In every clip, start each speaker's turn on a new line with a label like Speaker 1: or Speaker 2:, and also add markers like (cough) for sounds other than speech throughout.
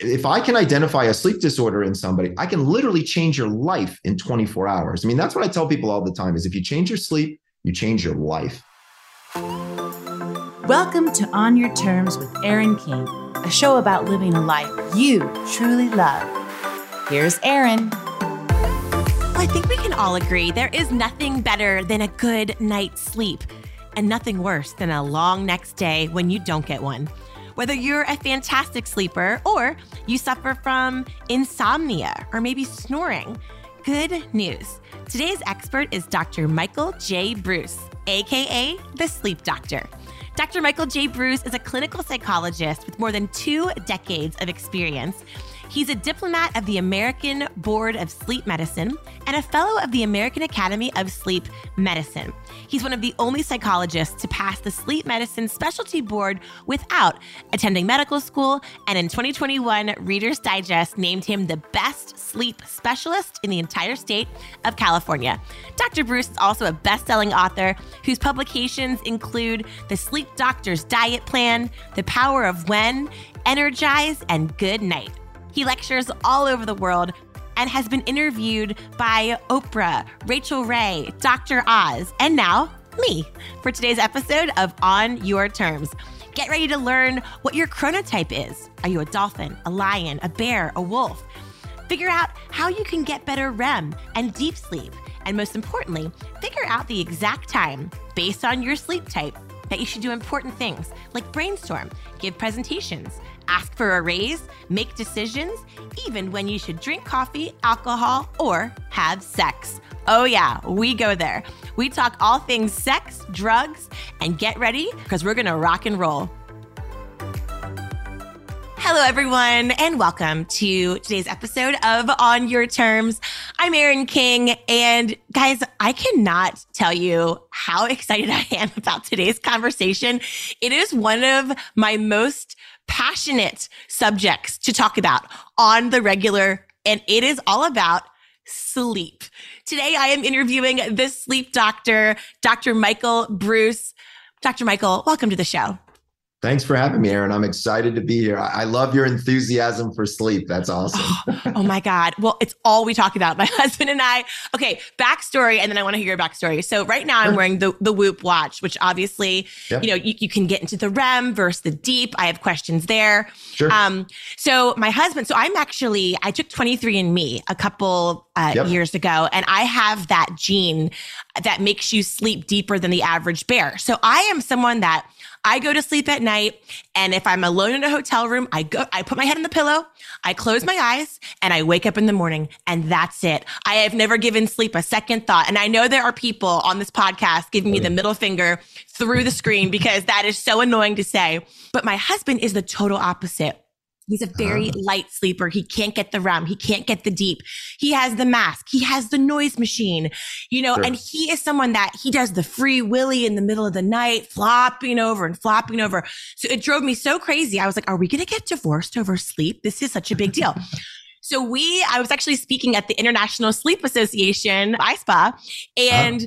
Speaker 1: if I can identify a sleep disorder in somebody, I can literally change your life in 24 hours. I mean, that's what I tell people all the time is if you change your sleep, you change your life.
Speaker 2: Welcome to On Your Terms with Erin King, a show about living a life you truly love. Here's Erin.
Speaker 3: Well, I think we can all agree there is nothing better than a good night's sleep, and nothing worse than a long next day when you don't get one. Whether you're a fantastic sleeper or you suffer from insomnia or maybe snoring, good news. Today's expert is Dr. Michael J. Breus, aka the Sleep Doctor. Dr. Michael J. Breus is a clinical psychologist with more than two decades of experience He's a diplomat of the American Board of Sleep Medicine and a fellow of the American Academy of Sleep Medicine. He's one of the only psychologists to pass the Sleep Medicine Specialty Board without attending medical school. And in 2021, Reader's Digest named him the best sleep specialist in the entire state of California. Dr. Breus is also a best selling author whose publications include The Sleep Doctor's Diet Plan, The Power of When, Energize, and Good Night. He lectures all over the world and has been interviewed by Oprah, Rachael Ray, Dr. Oz, and now me for today's episode of On Your Terms. Get ready to learn what your chronotype is. Are you a dolphin, a lion, a bear, a wolf? Figure out how you can get better REM and deep sleep. And most importantly, figure out the exact time based on your sleep type that you should do important things like brainstorm, give presentations, ask for a raise, make decisions, even when you should drink coffee, alcohol, or have sex. Oh, yeah, we go there. We talk all things sex, drugs, and get ready because we're gonna rock and roll. Hello, everyone, and welcome to today's episode of On Your Terms. I'm Erin King, and guys, I cannot tell you how (laughs) excited I am about today's conversation. It is one of my most passionate subjects to talk about on the regular, and it is all about sleep. Today, I am interviewing the sleep doctor, Dr. Michael Breus. Dr. Michael, welcome to the show.
Speaker 1: Thanks for having me, Erin. I'm excited to be here. I love your enthusiasm for sleep. That's awesome.
Speaker 3: oh, (gasps) oh, my God. Well, it's all we talk about, (laughs) my husband and I. Okay, backstory, and then I want to hear your backstory. So right now I'm wearing the, the Whoop watch, which obviously, yep. you know, you, you, can get into the REM versus the deep. I have questions there.
Speaker 1: Sure. Um,
Speaker 3: so my husband, so I'm actually, I took 23andMe a couple uh, yep. years ago, and I have that gene that makes you sleep deeper than the average bear. So I am someone that I go to sleep at night and if I'm alone in a hotel room, I go, I put my head on the pillow, I close my eyes and I wake up in the morning and that's it. I have never given sleep a second thought. And I know there are people on this podcast giving me the middle finger through the screen because that is so annoying to say. But my husband is the total opposite. He's a very uh, light sleeper. He can't get the REM. He can't get the deep. He has the mask. He has the noise machine, you know, sure. and he is someone that he does the free willy in the middle of the night, flopping over and flopping over. So it drove me so crazy. I was like, are we going to get divorced over sleep? This is such a big deal. (laughs) so we, I was actually speaking at the International Sleep Association, ISPA, and uh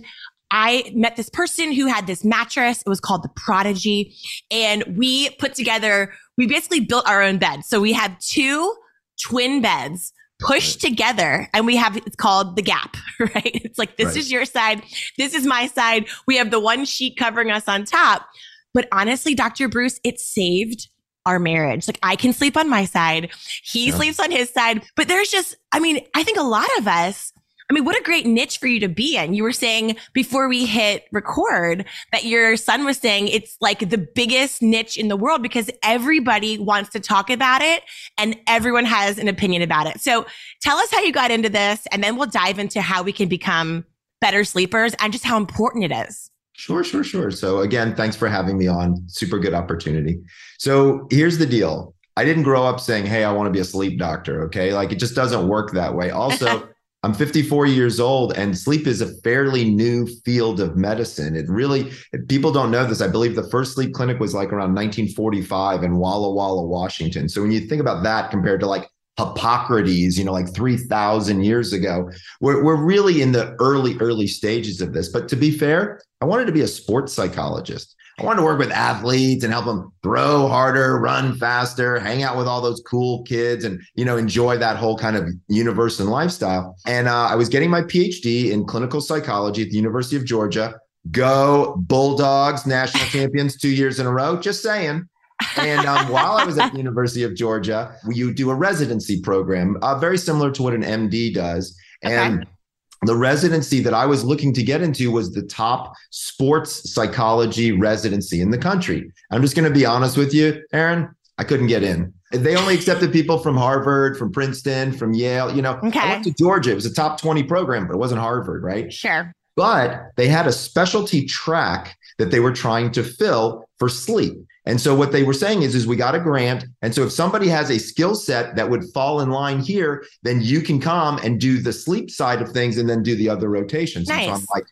Speaker 3: I met this person who had this mattress. It was called the Prodigy. And we put together, we basically built our own bed. So we have two twin beds pushed together and we have it's called the gap (laughs) right it's like this right. is your side this is my side we have the one sheet covering us on top but honestly dr breus it saved our marriage like i can sleep on my side he yeah. sleeps on his side but there's just i mean i think a lot of us I mean, what a great niche for you to be in. You were saying before we hit record that your son was saying it's like the biggest niche in the world because everybody wants to talk about it and everyone has an opinion about it. So tell us how you got into this and then we'll dive into how we can become better sleepers and just how important it is.
Speaker 1: Sure, sure, sure. So again, thanks for having me on. Super good opportunity. So here's the deal. I didn't grow up saying, Hey, I want to be a sleep doctor. Okay. Like it just doesn't work that way. Also, (laughs) I'm 54 years old, and sleep is a fairly new field of medicine. It really, people don't know this. I believe the first sleep clinic was like around 1945 in Walla Walla, Washington. So when you think about that compared to like Hippocrates, you know, like 3,000 years ago, we're, we're really in the early, early stages of this. But to be fair, I wanted to be a sports psychologist. I wanted to work with athletes and help them throw harder, run faster, hang out with all those cool kids, and you know enjoy that whole kind of universe and lifestyle. And uh, I was getting my PhD in clinical psychology at the University of Georgia. Go Bulldogs, national (laughs) champions two years in a row. Just saying. and um, while I was at the University of Georgia, you do a residency program, uh, very similar to what an MD does. And okay the residency that I was looking to get into was the top sports psychology residency in the country. I'm just going to be honest with you, Erin, I couldn't get in. They only accepted people from Harvard, from Princeton, from Yale. You know, okay. I went to Georgia. It was a top 20 program, but it wasn't Harvard, right?
Speaker 3: Sure.
Speaker 1: But they had a specialty track that they were trying to fill for sleep. And so what they were saying is, is we got a grant. And so if somebody has a skill set that would fall in line here, then you can come and do the sleep side of things and then do the other rotations. Nice. And so I'm like,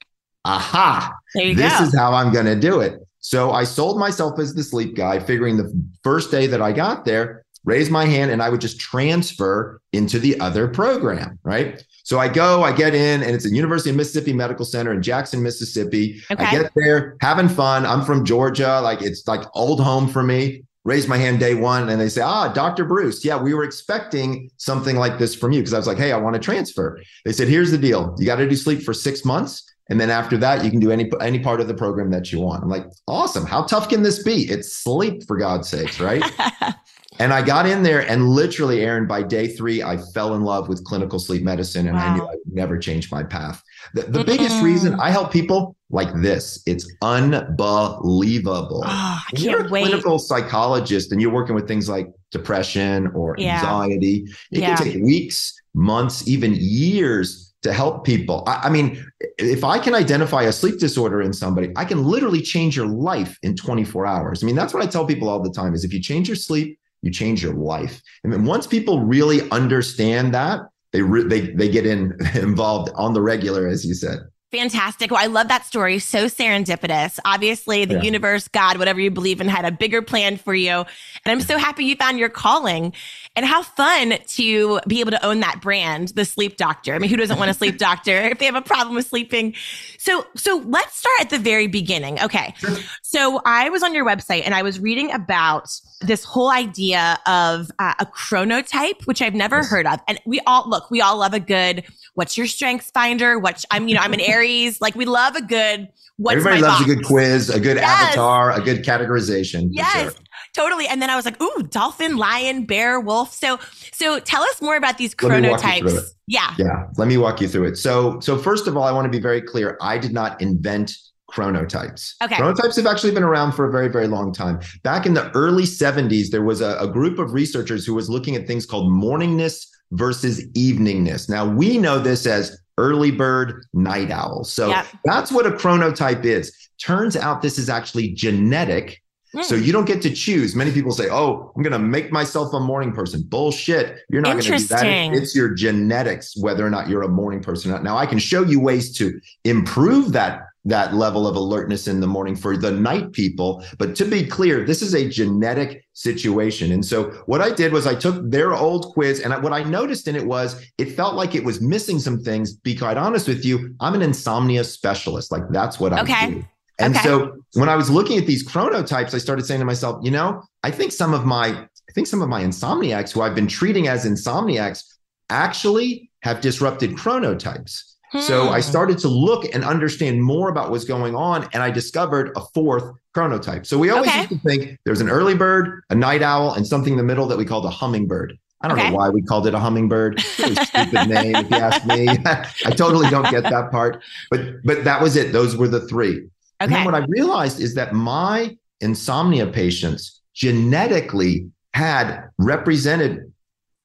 Speaker 1: aha, this go. is how I'm going to do it. So I sold myself as the sleep guy, figuring the first day that I got there, raise my hand and I would just transfer into the other program, right? So I go, I get in, and it's a University of Mississippi Medical Center in Jackson, Mississippi. Okay. I get there, having fun. I'm from Georgia, like it's like old home for me. Raise my hand day one, and they say, "Ah, Dr. Breus, yeah, we were expecting something like this from you." Because I was like, "Hey, I want to transfer." They said, "Here's the deal: you got to do sleep for six months." And then after that, you can do any any part of the program that you want. I'm like, awesome. How tough can this be? It's sleep, for God's sakes, right? (laughs) And I got in there and literally, Erin, by day three, I fell in love with clinical sleep medicine and wow. I knew I would never change my path. The, the biggest reason mm. I help people like this, it's unbelievable. Oh,
Speaker 3: I you're a
Speaker 1: wait. clinical psychologist and you're working with things like depression or yeah. anxiety. It yeah. can take weeks, months, even years to help people. I, I, mean, if I can identify a sleep disorder in somebody, I can literally change your life in 24 hours. I mean, that's what I tell people all the time is if you change your sleep, you change your life. And then once people really understand that, they re- they they get in (laughs) involved on the regular, as you said.
Speaker 3: Fantastic. Well, I love that story. So serendipitous. Obviously, the yeah. universe, God, whatever you believe in, had a bigger plan for you. And I'm so happy you found your calling. And how fun to be able to own that brand, the sleep doctor. I mean, who doesn't want a sleep (laughs) doctor if they have a problem with sleeping? So, so let's start at the very beginning. Okay. Sure. So I was on your website and I was reading about this whole idea of uh, a chronotype, which I've never heard of. And we all look, we all love a good what's your strengths finder? What I'm, you know, I'm an (laughs) Aries. Like we love a good. What's
Speaker 1: Everybody loves
Speaker 3: box?
Speaker 1: a good quiz, a good yes. avatar, a good categorization.
Speaker 3: Yes. Sure. Totally. And then I was like, ooh, dolphin, lion, bear, wolf. So so tell us more about these chronotypes. Yeah.
Speaker 1: Yeah. Let me walk you through it. So so first of all, I want to be very clear. I did not invent chronotypes.
Speaker 3: Okay.
Speaker 1: Chronotypes have actually been around for a very, very long time. Back in the early 70s, there was a, a group of researchers who was looking at things called morningness versus eveningness. Now we know this as early bird, night owl. So yep. that's what a chronotype is. Turns out this is actually genetic. Mm. So you don't get to choose. Many people say, "Oh, I'm going to make myself a morning person." Bullshit. You're not going to do that. It's your genetics whether or not you're a morning person. Now I can show you ways to improve that that level of alertness in the morning for the night people. But to be clear, this is a genetic situation. And so what I did was I took their old quiz and what I noticed in it was it felt like it was missing some things. Be quite honest with you, I'm an insomnia specialist. Like that's what I okay. do. And okay. so when I was looking at these chronotypes, I started saying to myself, you know, I think some of my I think some of my insomniacs who I've been treating as insomniacs actually have disrupted chronotypes. So I hmm. started to look and understand more about what's going on, and I discovered a fourth chronotype. So we always okay. used to think there's an early bird, a night owl, and something in the middle that we called a hummingbird. I don't okay. know why we called it a hummingbird. Really stupid (laughs) name, if you ask me. (laughs) I totally don't get that part, but but that was it. Those were the three. Okay. And then what I realized is that my insomnia patients genetically had represented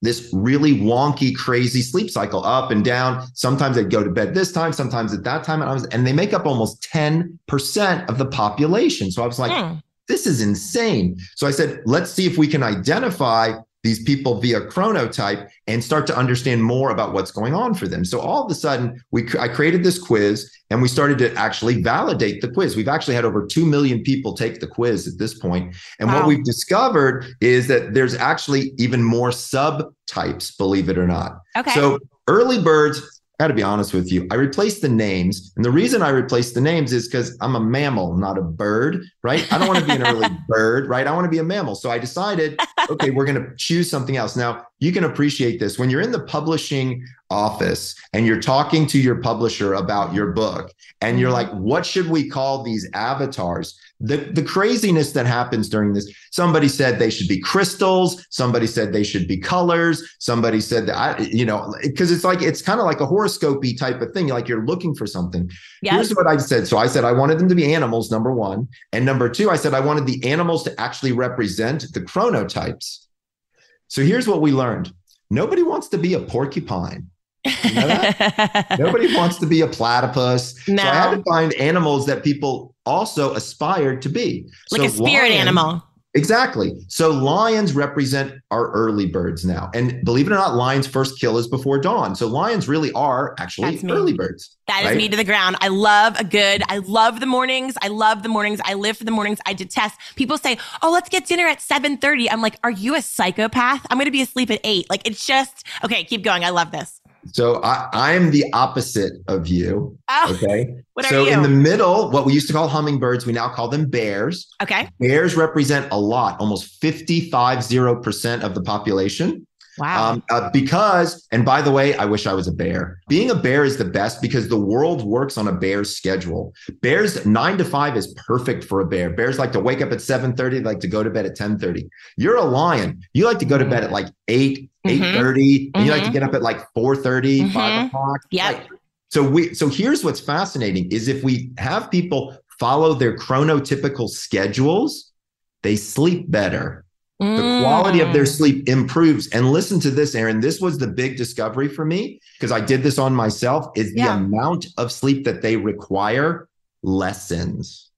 Speaker 1: this really wonky, crazy sleep cycle up and down. Sometimes they'd go to bed this time, sometimes at that time. And, was, and they make up almost 10% of the population. So I was like, hmm. this is insane. So I said, let's see if we can identify these people via chronotype and start to understand more about what's going on for them. So all of a sudden, we I created this quiz and we started to actually validate the quiz. We've actually had over 2 million people take the quiz at this point. And wow. what we've discovered is that there's actually even more subtypes, believe it or not.
Speaker 3: Okay.
Speaker 1: So early birds I got to be honest with you. I replaced the names. And the reason I replaced the names is because I'm a mammal, not a bird, right? I don't want to be an early (laughs) bird, right? I want to be a mammal. So I decided, okay, we're going to choose something else. Now, you can appreciate this when you're in the publishing office and you're talking to your publisher about your book and you're mm-hmm. like what should we call these avatars the the craziness that happens during this somebody said they should be crystals somebody said they should be colors somebody said that I, you know because it's like it's kind of like a horoscopy type of thing like you're looking for something. Yes. here's what i said. So i said i wanted them to be animals number one. And number two i said i wanted the animals to actually represent the chronotypes. So here's what we learned. Nobody wants to be a porcupine you know (laughs) Nobody wants to be a platypus. No. So I had to find animals that people also aspired to be.
Speaker 3: Like so a spirit animal.
Speaker 1: Exactly. So lions represent our early birds now. And believe it or not, lions' first kill is before dawn. So lions really are actually early birds.
Speaker 3: That right? is me to the ground. I love a good, I love the mornings. I love the mornings. I live for the mornings. I detest people say, Oh, let's get dinner at 7:30. I'm like, are you a psychopath? I'm gonna be asleep at eight. Like it's just okay, keep going. I love this.
Speaker 1: So I, I am the opposite of you.
Speaker 3: Oh, okay. What
Speaker 1: so
Speaker 3: are you?
Speaker 1: in the middle, what we used to call hummingbirds, we now call them bears.
Speaker 3: Okay.
Speaker 1: Bears represent a lot, almost 55 0% of the population.
Speaker 3: Wow. Um,
Speaker 1: uh, because, and by the way, I wish I was a bear. Being a bear is the best because the world works on a bear's schedule. Bears nine to five is perfect for a bear. Bears like to wake up at 7 30, like to go to bed at 10 30. You're a lion. You like to go to bed at like 8, mm-hmm. 30, mm-hmm. and you like to mm-hmm. get up at like 4 30, mm-hmm. 5 o'clock.
Speaker 3: Yeah.
Speaker 1: Like, so we so here's what's fascinating is if we have people follow their chronotypical schedules, they sleep better the quality of their mm. sleep improves. And listen to this, Erin. This was the big discovery for me because I did this on myself. Is the amount of sleep that they require lessens.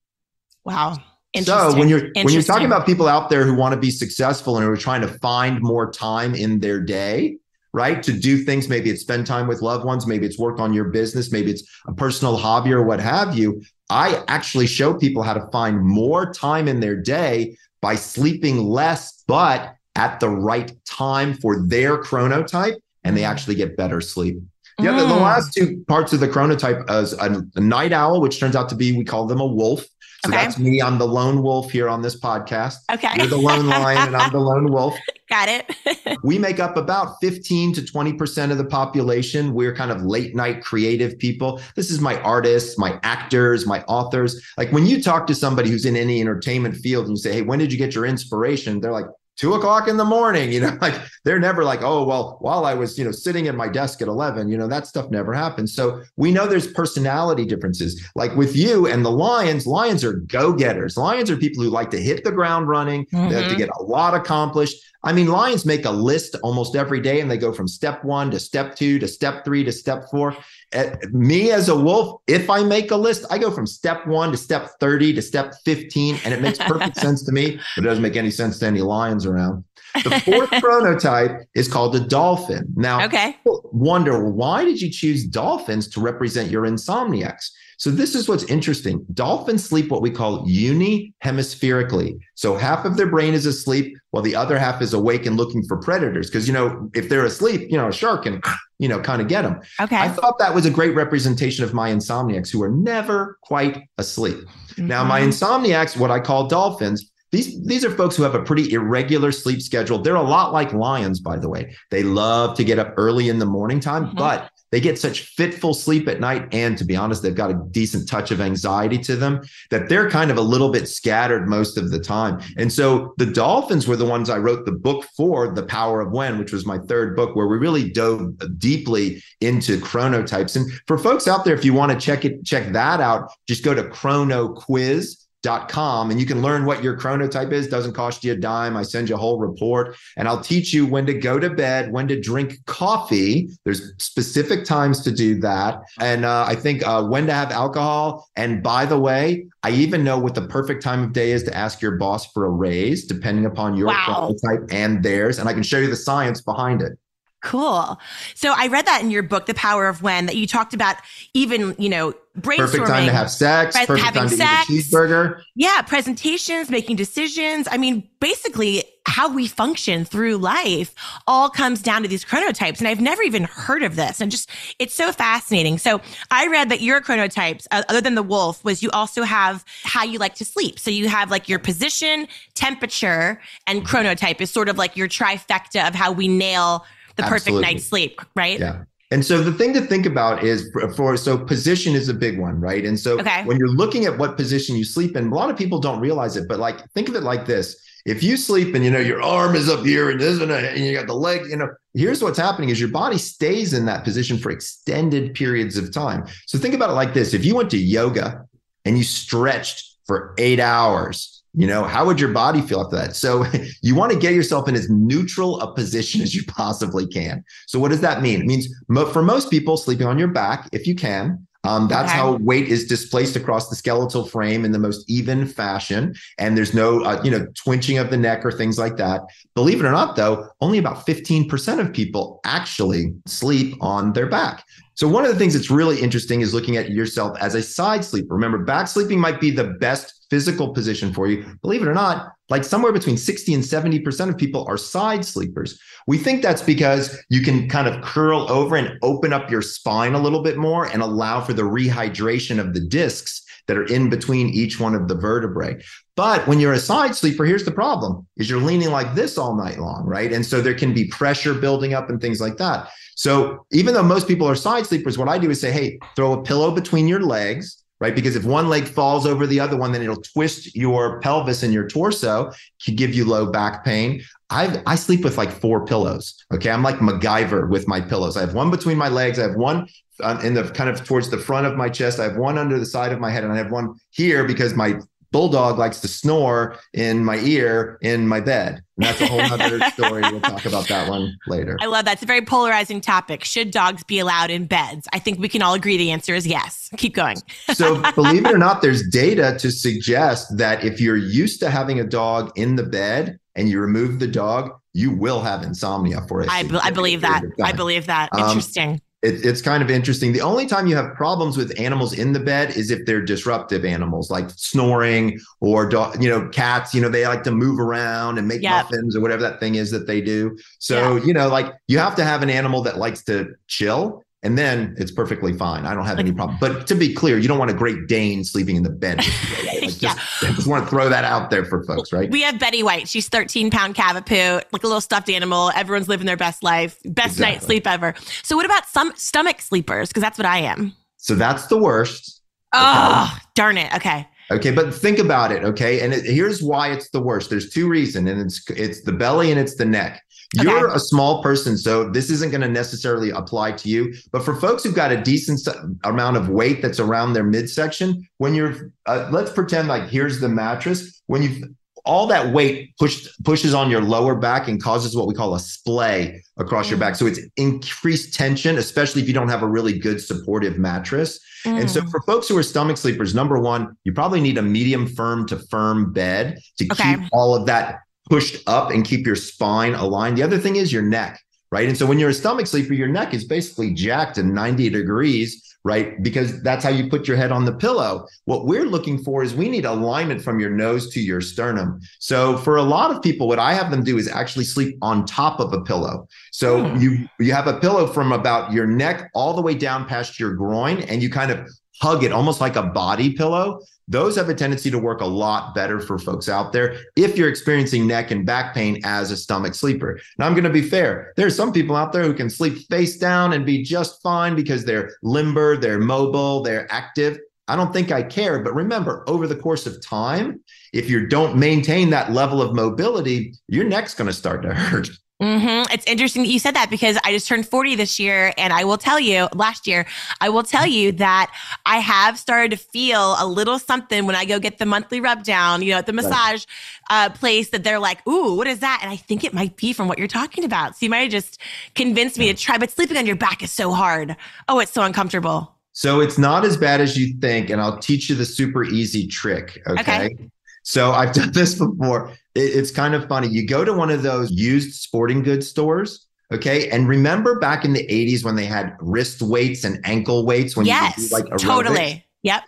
Speaker 3: Wow.
Speaker 1: So when you're when you're talking about people out there who want to be successful and who are trying to find more time in their day, right, to do things, maybe it's spend time with loved ones, maybe it's work on your business, maybe it's a personal hobby or what have you. I actually show people how to find more time in their day by sleeping less, but at the right time for their chronotype, and they mm. actually get better sleep. Yeah, mm. the, the, mm. last two parts of the chronotype is a, a, night owl, which turns out to be, we call them a wolf. So okay. that's me. I'm the lone wolf here on this podcast.
Speaker 3: Okay.
Speaker 1: You're the lone lion and I'm the lone wolf. (laughs)
Speaker 3: Got it. (laughs)
Speaker 1: we make up about 15 to 20% of the population. We're kind of late night creative people. This is my artists, my actors, my authors. Like when you talk to somebody who's in any entertainment field and you say, Hey, when did you get your inspiration? They're like, two o'clock in the morning you know (laughs) like they're never like oh well while i was you know sitting at my desk at 11 you know that stuff never happens so we know there's personality differences. Like with you and the lions lions are go-getters. Lions are people who like to hit the ground running. Mm-hmm. they like to get a lot accomplished. I mean, Lions make a list almost every day and they go from step one to step two to step three to step four. Uh, me as a wolf, if I make a list, I go from step one to step 30 to step 15, and it makes perfect (laughs) sense to me, but it doesn't make any sense to any lions around. The fourth (laughs) chronotype is called a dolphin. Now,
Speaker 3: okay.
Speaker 1: wonder why did you choose dolphins to represent your insomniacs? So this is what's interesting. Dolphins sleep what we call unihemispherically. So half of their brain is asleep while the other half is awake and looking for predators. Because you know, if they're asleep, you know, a shark can, (clears throat) you know, kind of get them.
Speaker 3: Okay.
Speaker 1: I thought that was a great representation of my insomniacs who are never quite asleep. Mm-hmm. Now, my mm-hmm. insomniacs, what I call dolphins, these, these are folks who have a pretty irregular sleep schedule. They're a lot like lions, by the way. They love to get up early in the morning time, mm-hmm. but they get such fitful sleep at night. And to be honest, they've got a decent touch of anxiety to them that they're kind of a little bit scattered most of the time. And so the Dolphins were the ones I wrote the book for, The Power of When, which was my third book, where we really dove deeply into chronotypes. And for folks out there, if you want to check it, check that out, just go to chrono quiz com and you can learn what your chronotype is. Doesn't cost you a dime. I send you a whole report and i'll teach you when to go to bed when to drink coffee. There's specific times to do that. And uh, i think uh, when to have alcohol. And by the way i even know what the perfect time of day is to ask your boss for a raise depending upon your wow. chronotype and theirs and i can show you the science behind it
Speaker 3: Cool. So I read that in your book, The Power of When, that you talked about even, you know, brainstorming.
Speaker 1: Perfect time to have sex. Pre- perfect time to sex. eat a cheeseburger.
Speaker 3: Yeah, presentations, making decisions. I mean, basically how we function through life all comes down to these chronotypes. And I've never even heard of this. And just, it's so fascinating. So I read that your chronotypes, uh, other than the wolf, was you also have how you like to sleep. So you have like your position, temperature, and chronotype is sort of like your trifecta of how we nail the Absolutely. perfect night's sleep, right?
Speaker 1: Yeah. And so the thing to think about is for so position is a big one, right? And so okay. when you're looking at what position you sleep in, a lot of people don't realize it, but like think of it like this. If you sleep and you know your arm is up here and this and, and you got the leg, you know, here's what's happening is your body stays in that position for extended periods of time. So think about it like this. If you went to yoga and you stretched for 8 hours, you know, how would your body feel after that? So (laughs) you want to get yourself in as neutral a position as you possibly can. So what does that mean? It means mo- for most people, sleeping on your back if you can. Um, that's okay. how weight is displaced across the skeletal frame in the most even fashion, and there's no, uh, you know, twinching of the neck or things like that. Believe it or not, though, only about 15% of people actually sleep on their back. So one of the things that's really interesting is looking at yourself as a side sleeper. Remember, back sleeping might be the best physical position for you. Believe it or not, like somewhere between 60 and 70% of people are side sleepers. We think that's because you can kind of curl over and open up your spine a little bit more and allow for the rehydration of the discs that are in between each one of the vertebrae. But when you're a side sleeper, here's the problem is you're leaning like this all night long, right? And so there can be pressure building up and things like that. So even though most people are side sleepers, what I do is say, hey, throw a pillow between your legs, right? Because if one leg falls over the other one, then it'll twist your pelvis and your torso, could give you low back pain. I I sleep with like four pillows. Okay, I'm like MacGyver with my pillows. I have one between my legs. I have one uh, in the kind of towards the front of my chest. I have one under the side of my head, and I have one here because my bulldog likes to snore in my ear in my bed. And that's a whole other (laughs) story. We'll talk about that one later.
Speaker 3: I love that. It's a very polarizing topic. Should dogs be allowed in beds? I think we can all agree the answer is yes. Keep going.
Speaker 1: so, (laughs) believe it or not, there's data to suggest that if you're used to having a dog in the bed and you remove the dog, you will have insomnia for it.
Speaker 3: I, believe that. I believe that. Interesting. Um,
Speaker 1: it, it's kind of interesting. The only time you have problems with animals in the bed is if they're disruptive animals, like snoring or dog, you know, cats. You know, they like to move around and make yep. muffins or whatever that thing is that they do. So you know, like you have to have an animal that likes to chill and then it's perfectly fine. I don't have any problem. But to be clear, you don't want a Great Dane sleeping in the bed. (laughs) Like just, yeah. Just want to throw that out there for folks, right?
Speaker 3: We have Betty White. She's 13 pound cavapoo, like a little stuffed animal. Everyone's living their best life, best exactly. night sleep ever. So, what about some stomach sleepers? Because that's what I am.
Speaker 1: So that's the worst.
Speaker 3: Oh, okay. darn it. Okay.
Speaker 1: Okay, but think about it. Okay, and it, here's why it's the worst. There's two reasons, and it's it's the belly and it's the neck. You're okay. a small person, so this isn't going to necessarily apply to you. But for folks who've got a decent amount of weight that's around their midsection, when you're, uh, let's pretend like here's the mattress. When you've all that weight pushed pushes on your lower back and causes what we call a splay across mm. your back. So it's increased tension, especially if you don't have a really good supportive mattress. Mm. And so mm. for folks who are stomach sleepers, number one, you probably need a medium firm to firm bed to okay. keep all of that pushed up and keep your spine aligned. The other thing is your neck, right? And so when you're a stomach sleeper, your neck is basically jacked in 90 degrees, right? Because that's how you put your head on the pillow. What we're looking for is we need alignment from your nose to your sternum. So for a lot of people, what I have them do is actually sleep on top of a pillow. So mm. you you have a pillow from about your neck all the way down past your groin, and you kind of hug it almost like a body pillow those have a tendency to work a lot better for folks out there if you're experiencing neck and back pain as a stomach sleeper. Now, I'm going to be fair. There are some people out there who can sleep face down and be just fine because they're limber, they're mobile, they're active. I don't think I care. But remember, over the course of time, if you don't maintain that level of mobility, your neck's going to start to hurt.
Speaker 3: Mm-hmm. It's interesting that you said that because I just turned 40 this year. And I will tell you, last year, I will tell you that I have started to feel a little something when I go get the monthly rub down, you know, at the massage uh, place that they're like, ooh, what is that? And I think it might be from what you're talking about. So you might have just convinced me to try, but sleeping on your back is so hard. Oh, it's so uncomfortable.
Speaker 1: So it's not as bad as you think. And I'll teach you the super easy trick. okay. okay. So I've (laughs) done this before. It's kind of funny. You go to one of those used sporting goods stores. Okay. And remember back in the 80s when they had wrist weights and ankle weights when
Speaker 3: yes, you do like aerobics? Totally. Yep.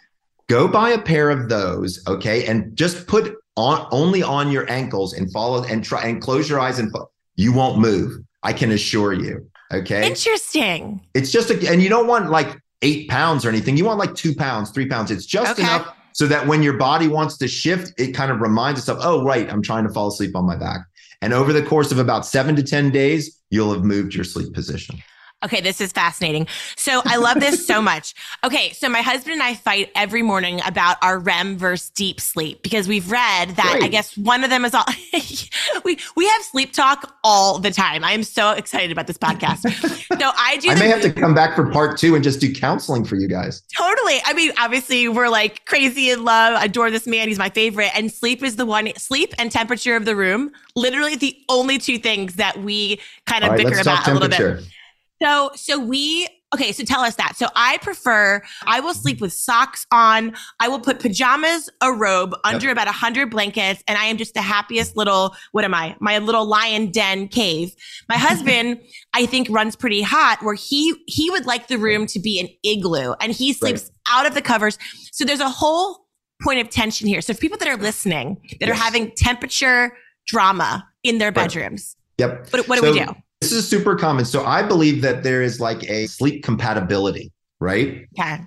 Speaker 1: Go buy a pair of those. Okay. And just put on only on your ankles and follow and try and close your eyes and you won't move. I can assure you. Okay.
Speaker 3: Interesting.
Speaker 1: It's just a, and you don't want like eight pounds or anything. You want like two pounds, three pounds. It's just okay. enough so that when your body wants to shift, it kind of reminds itself, oh, right, I'm trying to fall asleep on my back. And over the course of about seven to 10 days, you'll have moved your sleep position.
Speaker 3: Okay, this is fascinating. So I love this so (laughs) much. Okay, so my husband and I fight every morning about our REM versus deep sleep because we've read that Great. I guess one of them is all (laughs) we we have sleep talk all the time. I am so excited about this podcast. So I do. (laughs)
Speaker 1: I may have to come back for part two and just do counseling for you guys.
Speaker 3: Totally. I mean, obviously we're like crazy in love. Adore this man. He's my favorite. And sleep is the one. Sleep and temperature of the room. Literally the only two things that we kind of right, bicker about a little bit. So, so we, okay, so tell us that. So I prefer, I will sleep with socks on. I will put pajamas, a robe under yep. about a hundred blankets. And I am just the happiest little, what am I? My little lion den cave. My (laughs) husband, I think runs pretty hot where he, he would like the room to be an igloo and he sleeps right. out of the covers. So there's a whole point of tension here. So for people that are listening, that yes. are having temperature drama in their bedrooms.
Speaker 1: Right. Yep.
Speaker 3: What, what so, do we do?
Speaker 1: This is super common. So I believe that there is like a sleep compatibility, right?
Speaker 3: Yeah.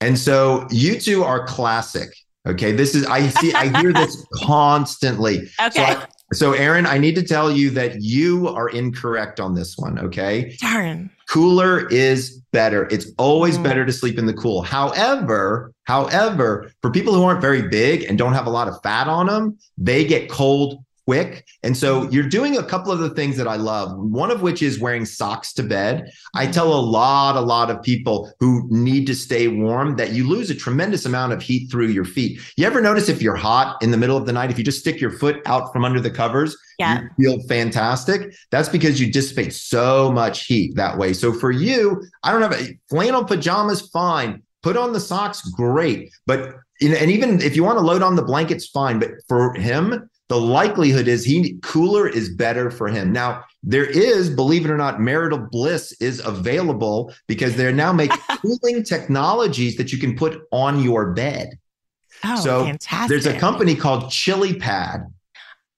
Speaker 1: And so you two are classic. Okay. This is, I see, I hear this (laughs) constantly.
Speaker 3: Okay.
Speaker 1: So, I, so, Erin, I need to tell you that you are incorrect on this one. Okay.
Speaker 3: Darn.
Speaker 1: Cooler is better. It's always mm. better to sleep in the cool. However, however, for people who aren't very big and don't have a lot of fat on them, they get cold quick. And so mm-hmm. you're doing a couple of the things that I love, one of which is wearing socks to bed. I mm-hmm. tell a lot, a lot of people who need to stay warm that you lose a tremendous amount of heat through your feet. You ever notice if you're hot in the middle of the night, if you just stick your foot out from under the covers,
Speaker 3: yeah.
Speaker 1: you feel fantastic. That's because you dissipate so much heat that way. So for you, I don't have a flannel pajamas, fine. Put on the socks, great. But and even if you want to load on the blankets, fine. But for him, the likelihood is he cooler is better for him. Now, there is, believe it or not, marital bliss is available because they're now making (laughs) cooling technologies that you can put on your bed.
Speaker 3: Oh, so fantastic.
Speaker 1: there's a company called Chili Pad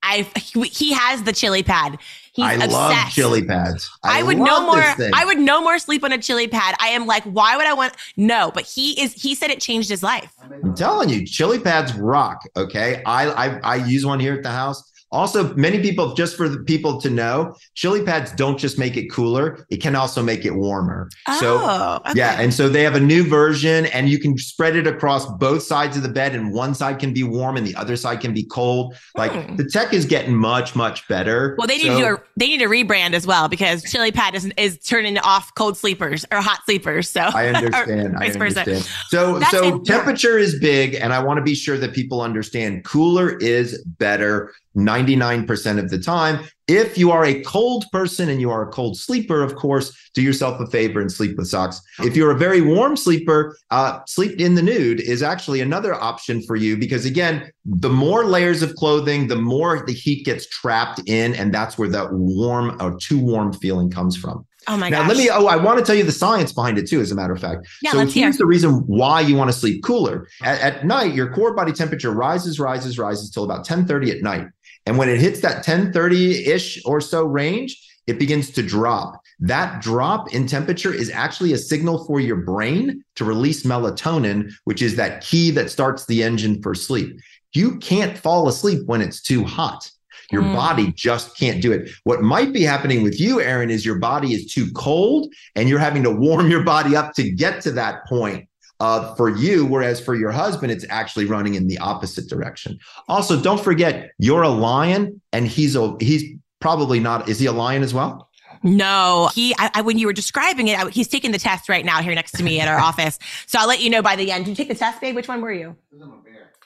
Speaker 3: I he has the chili pad. He's I
Speaker 1: obsessed. love chili pads.
Speaker 3: I, I would no more. I would no more sleep on a chili pad. I am like, why would I want? No, but he is. He said it changed his life.
Speaker 1: I'm telling you, chili pads rock. Okay, I I, I use one here at the house. Also, many people, just for the people to know, chili pads don't just make it cooler, it can also make it warmer.
Speaker 3: Oh,
Speaker 1: so, okay. yeah. And so they have a new version, and you can spread it across both sides of the bed, and one side can be warm and the other side can be cold. Like hmm. the tech is getting much, much better.
Speaker 3: Well, they need so, to do a, they need to rebrand as well because chili pad is, is turning off cold sleepers or hot sleepers. So
Speaker 1: I (laughs) understand. I understand. So, That's so temperature is big, and I want to be sure that people understand cooler is better 99% of the time. If you are a cold person and you are a cold sleeper, of course, do yourself a favor and sleep with socks. If you're a very warm sleeper, uh, sleep in the nude is actually another option for you because, again, the more layers of clothing, the more the heat gets trapped in. And that's where that warm or too warm feeling comes from.
Speaker 3: Oh my
Speaker 1: now,
Speaker 3: gosh.
Speaker 1: let me. Oh, I want to tell you the science behind it too. As a matter of fact,
Speaker 3: yeah,
Speaker 1: so
Speaker 3: let's
Speaker 1: here's
Speaker 3: hear.
Speaker 1: the reason why you want to sleep cooler. At, at night, your core body temperature rises, rises, rises till about 10:30 at night. And when it hits that 1030 ish or so range, it begins to drop. That drop in temperature is actually a signal for your brain to release melatonin, which is that key that starts the engine for sleep. You can't fall asleep when it's too hot. Your mm. body just can't do it. What might be happening with you, Erin, is your body is too cold and you're having to warm your body up to get to that point uh, for you, whereas for your husband, it's actually running in the opposite direction. Also, don't forget you're a lion, and he's a he's probably not. Is he a lion as well?
Speaker 3: No, he. I, I, when you were describing it, I, he's taking the test right now here next to me at our (laughs) office. So I'll let you know by the end. Did you take the test, babe? Which one were you?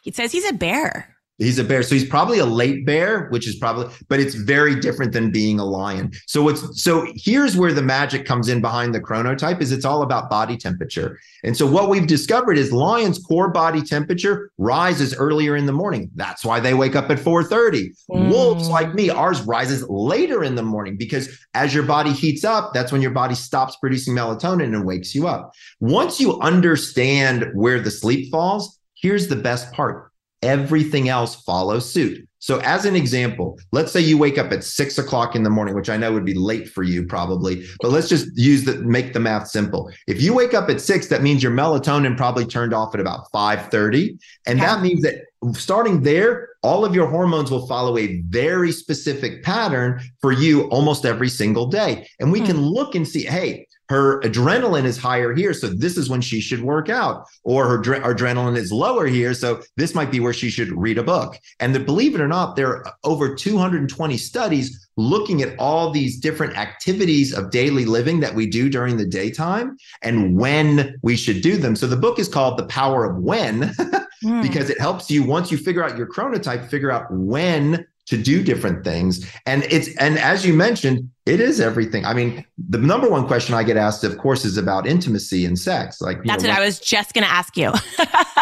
Speaker 3: He says he's a bear.
Speaker 1: He's a bear. So he's probably a late bear, which is probably, but it's very different than being a lion. So what's so here's where the magic comes in behind the chronotype is it's all about body temperature. And so what we've discovered is lions' core body temperature rises earlier in the morning. That's why they wake up at 4:30. Mm. Wolves like me, ours rises later in the morning because as your body heats up, that's when your body stops producing melatonin and wakes you up. Once you understand where the sleep falls, here's the best part everything else follows suit. So, as an example, let's say you wake up at six o'clock in the morning, which I know would be late for you probably, but let's just use the make the math simple. If you wake up at six, that means your melatonin probably turned off at about 5:30. And okay. that means that starting there, all of your hormones will follow a very specific pattern for you almost every single day. And we hmm. can look and see, hey, her adrenaline is higher here. So this is when she should work out, or her dre- adrenaline is lower here. So this might be where she should read a book. And the, believe it or not, there are over 220 studies looking at all these different activities of daily living that we do during the daytime and when we should do them. So the book is called The Power of When (laughs) mm. because it helps you once you figure out your chronotype, figure out when to do different things. And it's and as you mentioned, it is everything. I mean, the number one question I get asked, of course, is about intimacy and sex. Like
Speaker 3: that's know, what I was just going to ask you.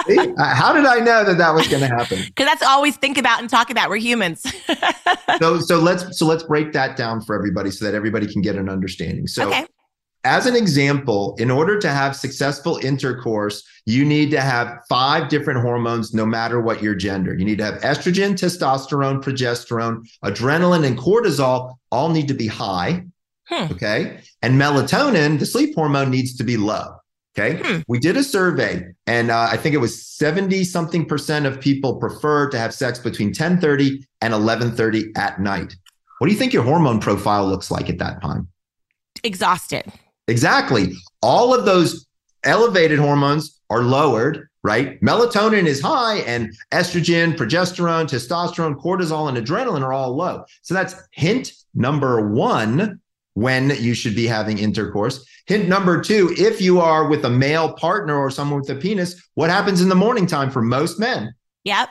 Speaker 1: Uh, how did I know that that was going to happen? (laughs)
Speaker 3: Because that's always think about and talk about. We're humans. (laughs)
Speaker 1: so so let's so let's break that down for everybody so that everybody can get an understanding. So okay as an example, in order to have successful intercourse, you need to have five different hormones, no matter what your gender. You need to have estrogen, testosterone, progesterone, adrenaline, and cortisol all need to be high. Hmm. Okay. And melatonin, the sleep hormone, needs to be low. Okay. Hmm. We did a survey and uh, I think it was 70 something percent of people prefer to have sex between 1030 and 1130 at night. What do you think your hormone profile looks like at that time?
Speaker 3: Exhausted.
Speaker 1: Exactly. All of those elevated hormones are lowered, right? Melatonin is high, and estrogen, progesterone, testosterone, cortisol, and adrenaline are all low. So that's hint number one when you should be having intercourse. Hint number two if you are with a male partner or someone with a penis, what happens in the morning time for most men?
Speaker 3: Yep.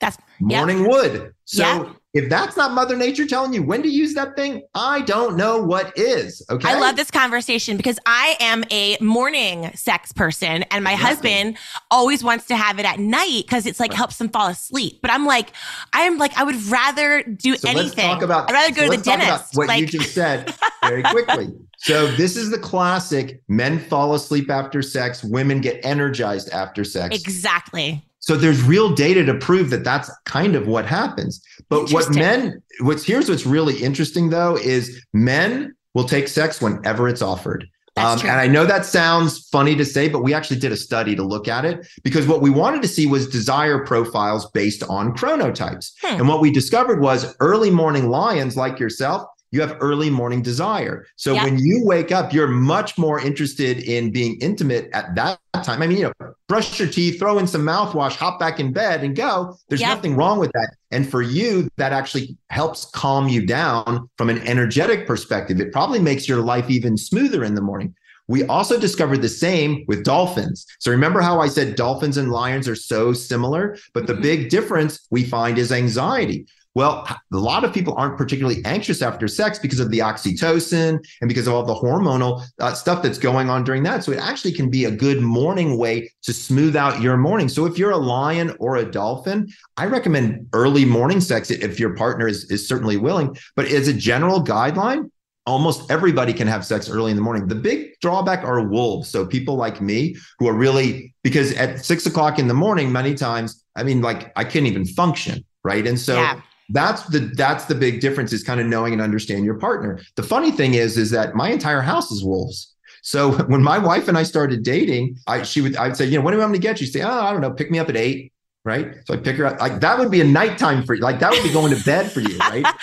Speaker 3: That's
Speaker 1: morning yep. wood. So yep. If that's not Mother Nature telling you when to use that thing, I don't know what is. Okay.
Speaker 3: I love this conversation because I am a morning sex person and my exactly. husband always wants to have it at night because it's like right. helps him fall asleep. But I'm like, I am like, I would rather do so anything. Let's talk about, I'd rather go so to the dentist.
Speaker 1: what
Speaker 3: like,
Speaker 1: you just said very quickly. (laughs) so this is the classic men fall asleep after sex, women get energized after sex.
Speaker 3: Exactly.
Speaker 1: So there's real data to prove that that's kind of what happens. But what men, what's here's what's really interesting though is men will take sex whenever it's offered. Um, and I know that sounds funny to say, but we actually did a study to look at it because what we wanted to see was desire profiles based on chronotypes. Hmm. And what we discovered was early morning lions like yourself you have early morning desire. So yep. when you wake up, you're much more interested in being intimate at that time. I mean, you know, brush your teeth, throw in some mouthwash, hop back in bed and go. There's yep. nothing wrong with that. And for you, that actually helps calm you down from an energetic perspective. It probably makes your life even smoother in the morning. We also discovered the same with dolphins. So remember how I said dolphins and lions are so similar, but the mm-hmm. big difference we find is anxiety. Well, a lot of people aren't particularly anxious after sex because of the oxytocin and because of all the hormonal uh, stuff that's going on during that. So it actually can be a good morning way to smooth out your morning. So if you're a lion or a dolphin, I recommend early morning sex if your partner is, is certainly willing. But as a general guideline, almost everybody can have sex early in the morning. The big drawback are wolves. So people like me who are really because at six o'clock in the morning, many times, I mean, like I can't even function. Right. And so yeah that's the that's the big difference is kind of knowing and understand your partner. The funny thing is is that my entire house is wolves. So (laughs) when my wife and i started dating i she would i'd say you know when do i going to get you? Say oh i don't know pick me up at eight right? So i pick her up like that would be a nighttime for you like that would be going to bed for you right? (laughs)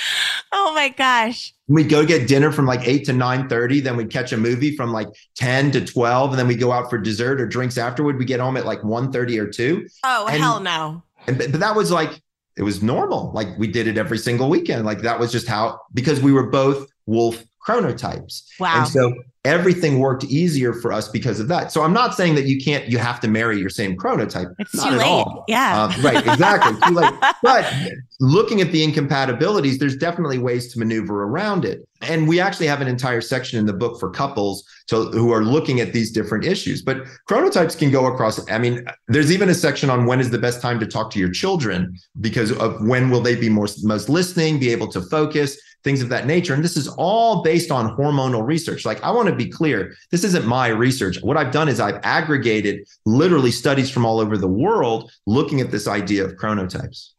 Speaker 3: Oh my gosh.
Speaker 1: We'd go get dinner from like 8 to 9 30 then we'd catch a movie from like 10 to 12 and then we'd go out for dessert or drinks afterward. We get home at like 1 30 or 2
Speaker 3: oh and, hell no.
Speaker 1: and but that was like it was normal. Like we did it every single weekend. Like that was just how, because we were both wolf chronotypes.
Speaker 3: Wow.
Speaker 1: And so everything worked easier for us because of that. So I'm not saying that you can't, you have to marry your same chronotype.
Speaker 3: It's not too late. All. Yeah.
Speaker 1: Uh, right. Exactly. too late. (laughs) But looking at the incompatibilities, there's definitely ways to maneuver around it. And we actually have an entire section in the book for couples so who are looking at these different issues. But chronotypes can go across. I mean, there's even a section on when is the best time to talk to your children because of when will they be more most listening, be able to focus things of that nature. And this is all based on hormonal research. Like, I want to be clear this isn't my research. What I've done is I've aggregated literally studies from all over the world looking at this idea of chronotypes.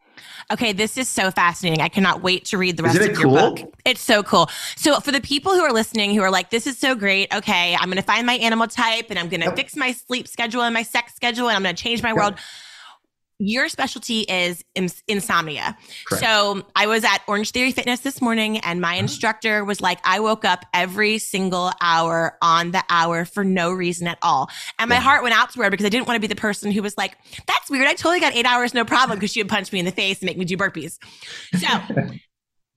Speaker 3: Okay, this is so fascinating. I cannot wait to read the rest of your book. It's so cool. So, for the people who are listening who are like, this is so great. Okay, I'm going to find my animal type and I'm going to yep. fix my sleep schedule and my sex schedule and I'm going to change my yep. world your specialty is insomnia. Correct. So I was at Orange Theory Fitness this morning, and my uh-huh. instructor was like, I woke up every single hour on the hour for no reason at all. And my yeah. heart went out to her because I didn't want to be the person who was like, that's weird. I totally got eight hours, no problem, because she would punch me in the face and make me do burpees. So (laughs)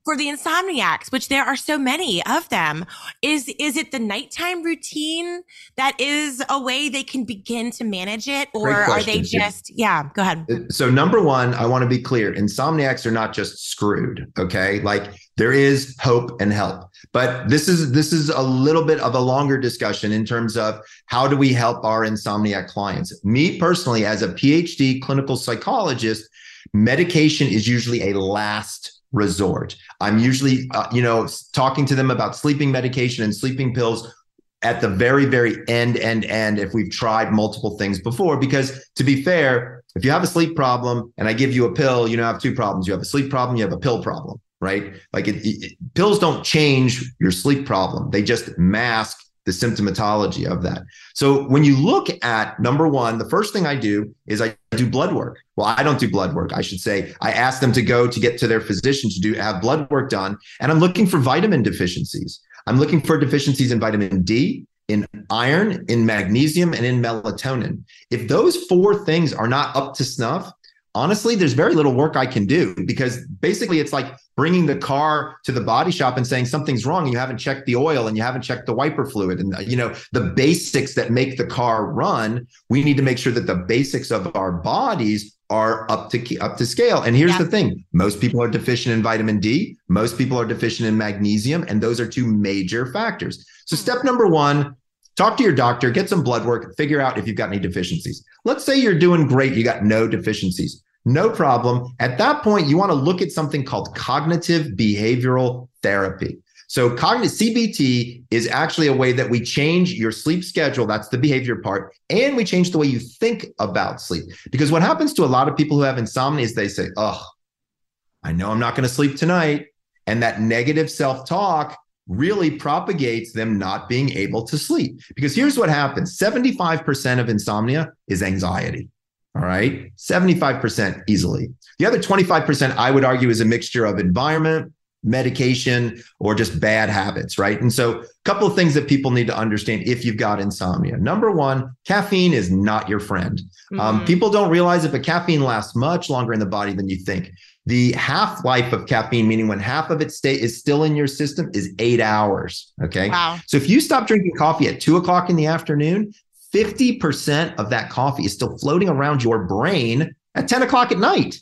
Speaker 3: for the insomniacs, which there are so many of them, is is it the nighttime routine that is a way they can begin to manage it, or are they just yeah? Go ahead.
Speaker 1: Uh, so number one, I want to be clear: insomniacs are not just screwed. Okay, like there is hope and help, but this is this is a little bit of a longer discussion in terms of how do we help our insomniac clients. Me personally, as a PhD clinical psychologist, medication is usually a last resort. I'm usually, uh, you know, talking to them about sleeping medication and sleeping pills at the very, very end, end, end, if we've tried multiple things before. Because to be fair, if you have a sleep problem and I give you a pill, you know, have two problems. You have a sleep problem, you have a pill problem, right? Like it, it, pills don't change your sleep problem, they just mask the symptomatology of that. So when you look at number one, the first thing I do is I do blood work. Well, I don't do blood work. I should say I ask them to go to get to their physician to do have blood work done, and I'm looking for vitamin deficiencies. I'm looking for deficiencies in vitamin D, in iron, in magnesium, and in melatonin. If those four things are not up to snuff, honestly, there's very little work I can do because basically it's like bringing the car to the body shop and saying something's wrong. You haven't checked the oil and you haven't checked the wiper fluid. And you know the basics that make the car run we need to make sure that the basics of our bodies are up to up to scale. And here's yeah. the thing. Most people are deficient in vitamin D. Most people are deficient in magnesium. And those are two major factors. So hmm. step number 1 talk to your doctor get some blood work figure out if you've got any deficiencies let's say you're doing great you got no deficiencies no problem. At that point, you want to look at something called cognitive behavioral therapy. So, cognitive CBT is actually a way that we change your sleep schedule. That's the behavior part. And we change the way you think about sleep. Because what happens to a lot of people who have insomnia is they say, Oh, I know I'm not going to sleep tonight. And that negative self talk really propagates them not being able to sleep. Because here's what happens 75% of insomnia is anxiety. All right. 75% easily. The other 25%, I would argue, is a mixture of environment, medication, or just bad habits. Right. And so, a couple of things that people need to understand if you've got insomnia. Number one, caffeine is not your friend. Um, mm-hmm. Um, people don't realize it, but caffeine lasts much longer in the body than you think. The half life of caffeine, meaning when half of its state is still in your system, is eight hours. Okay. Wow. So if you stop drinking coffee at two o'clock in the afternoon, 50% of that coffee is still floating around your brain at 10 o'clock at night.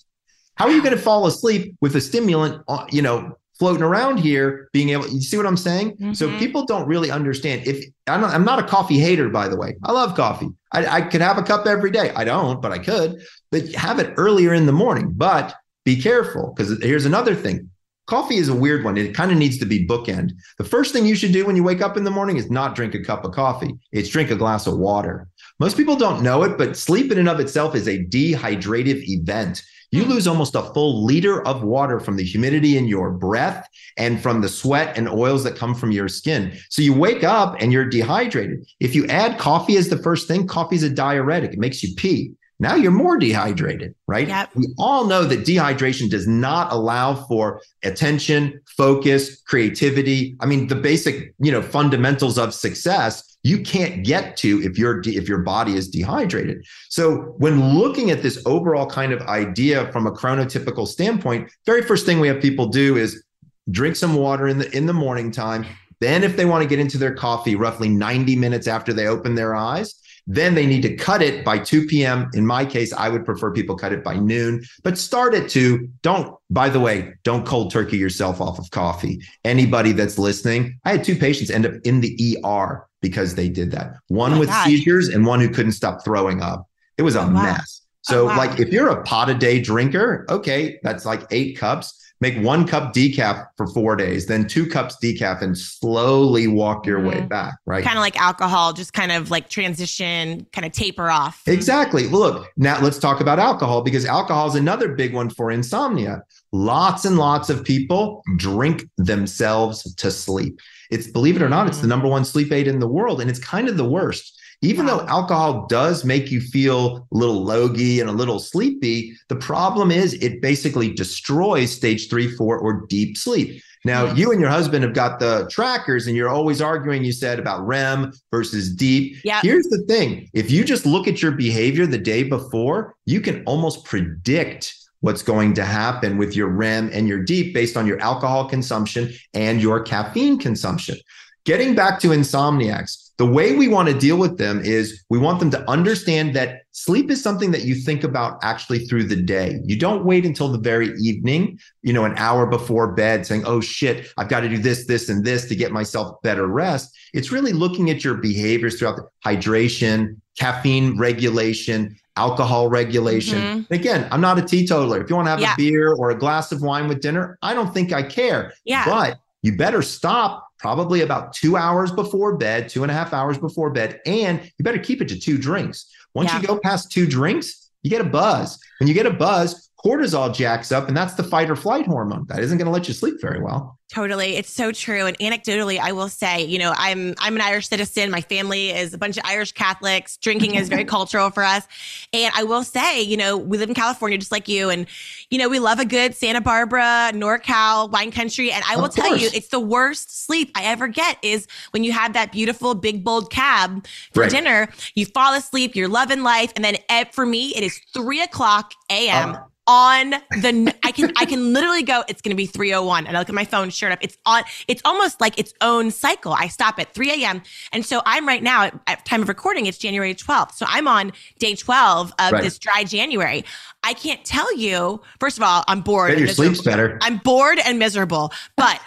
Speaker 1: How are you going to fall asleep with a stimulant, uh, you know, floating around here, being able, you see what I'm saying? Mm-hmm. So people don't really understand. If I'm not, I'm not, a coffee hater, by the way, I love coffee. I, I could have a cup every day. I don't, but I could, but have it earlier in the morning. But be careful because here's another thing Coffee is a weird one. It kind of needs to be bookend. The first thing you should do when you wake up in the morning is not drink a cup of coffee. It's drink a glass of water. Most people don't know it, but sleep in and of itself is a dehydrative event. You lose almost a full liter of water from the humidity in your breath and from the sweat and oils that come from your skin. So you wake up and you're dehydrated. If you add coffee as the first thing, coffee is a diuretic. It makes you pee. Now you're more dehydrated, right? Yep. We all know that dehydration does not allow for attention, focus, creativity. I mean, the basic, you know, fundamentals of success you can't get to if your if your body is dehydrated. So when looking at this overall kind of idea from a chronotypical standpoint, very first thing we have people do is drink some water in the in the morning time. Then if they want to get into their coffee roughly 90 minutes after they open their eyes, then they need to cut it by 2 p.m. In my case, I would prefer people cut it by noon, but start at 2. Don't, by the way, don't cold turkey yourself off of coffee. Anybody that's listening, I had two patients end up in the ER because they did that. One oh with gosh. seizures and one who couldn't stop throwing up. It was a oh, wow. mess. So, oh, wow. like, if you're a pot a day drinker, okay, that's like eight cups. Make one cup decaf for four days, then two cups decaf, and slowly walk your mm-hmm. way back, right?
Speaker 3: Kind of like alcohol, just kind of like transition, kind of taper off.
Speaker 1: Exactly. Look, now let's talk about alcohol because alcohol is another big one for insomnia. Lots and lots of people drink themselves to sleep. It's believe it or not, it's the mm-hmm. number one sleep aid in the world, and it's kind of the worst. Even wow. though alcohol does make you feel a little logy and a little sleepy, the problem is it basically destroys stage three, four, or deep sleep. Now, you and your husband have got the trackers and you're always arguing, you said about REM versus deep.
Speaker 3: Yeah.
Speaker 1: Here's the thing if you just look at your behavior the day before, you can almost predict what's going to happen with your REM and your deep based on your alcohol consumption and your caffeine consumption. Getting back to insomniacs, the way we want to deal with them is we want them to understand that sleep is something that you think about actually through the day. You don't wait until the very evening, you know, an hour before bed saying, oh shit, I've got to do this, this, and this to get myself better rest. It's really looking at your behaviors throughout the hydration, caffeine regulation, alcohol regulation. Mm-hmm. Again, I'm not a teetotaler. If you want to have yeah. a beer or a glass of wine with dinner, I don't think I care.
Speaker 3: Yeah.
Speaker 1: But you better stop probably about two hours before bed, two and a half hours before bed, and you better keep it to two drinks. Once yeah. you go past two drinks, you get a buzz. When you get a buzz, cortisol jacks up, and that's the fight or flight hormone. That isn't going to let you sleep very well.
Speaker 3: Totally. It's so true. And anecdotally, I will say, you know, I'm I'm an Irish citizen. My family is a bunch of Irish Catholics. Drinking is very (laughs) cultural for us. And I will say, you know, we live in California just like you. And, you know, we love a good Santa Barbara, NorCal, wine country. And I will tell you, it's the worst sleep I ever get is when you have that beautiful big bold cab for right. dinner. You fall asleep, you're loving life. And then for me, it is three o'clock AM. Uh, on the I can I can literally go it's going to be 301 and I look at my phone sure enough it's on it's almost like its own cycle. I stop at 3 a.m and so I'm right now at, at time of recording it's January 12th so I'm on day 12 of right. this dry January. I can't tell you first of all I'm bored
Speaker 1: your sleep's better.
Speaker 3: I'm bored and miserable. But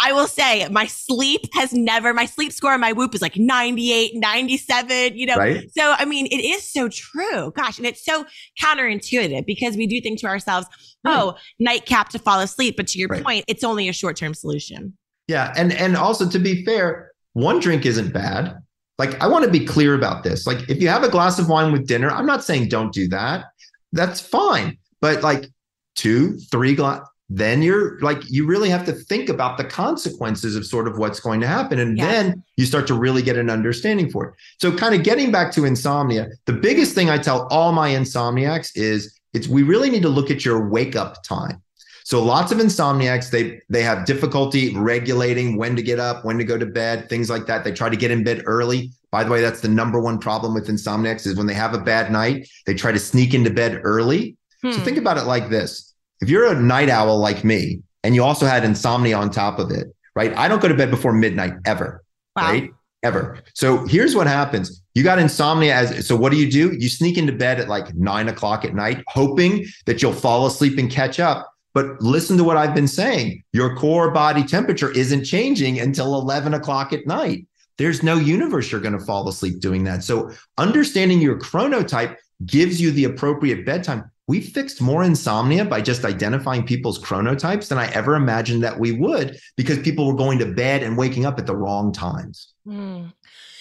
Speaker 3: I will say my sleep has never, my sleep score on my whoop is like 98, 97, you know? Right? So, I mean, it is so true. Gosh. And it's so counterintuitive because we do think to ourselves, hmm. oh, nightcap to fall asleep. But to your right. point, it's only a short term solution.
Speaker 1: Yeah. And, and also to be fair, one drink isn't bad. Like, I want to be clear about this. Like, if you have a glass of wine with dinner, I'm not saying don't do that. That's fine. But like two, three glass, then you're like you really have to think about the consequences of sort of what's going to happen and yeah. then you start to really get an understanding for it. So kind of getting back to insomnia the biggest thing i tell all my insomniacs is it's we really need to look at your wake up time. So lots of insomniacs they they have difficulty regulating when to get up when to go to bed things like that. They try to get in bed early. By the way that's the number one problem with insomniacs is when they have a bad night they try to sneak into bed early. Hmm. so think about it like this if you're a night owl like me and you also had insomnia on top of it, right? I don't go to bed before midnight ever, wow. right? Ever. So here's what happens. You got insomnia as so what do you do? You sneak into bed at like nine o'clock at night, hoping that you'll fall asleep and catch up. But listen to what I've been saying. Your core body temperature isn't changing until 11 o'clock at night. There's no universe you're going to fall asleep doing that. So understanding your chronotype gives you the appropriate bedtime we fixed more insomnia by just identifying people's chronotypes than I ever imagined that we would because people were going to bed and waking up at the wrong times. Mm.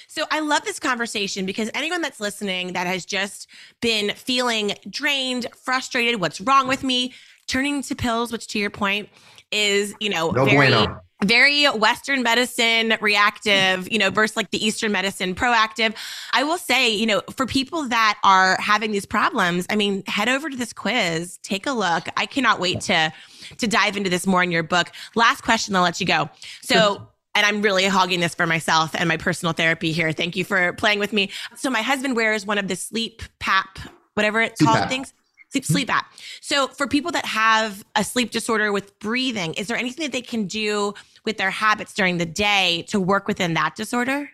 Speaker 3: So I love this conversation because anyone that's listening that has just been feeling drained, frustrated, what's wrong with me, turning to pills, which to your point is, you know, no very bueno very Western medicine reactive, you know, versus like the Eastern medicine proactive. I will say, you know, for people that are having these problems, I mean, head over to this quiz, take a look. I cannot wait to to dive into this more in your book. Last question, I'll let you go. So and I'm really hogging this for myself and my personal therapy here. Thank you for playing with me. So my husband wears one of the sleep pap, whatever it's called, things sleep mm-hmm. app. So for people that have a sleep disorder with breathing, is there anything that they can do with their habits during the day to work within that disorder?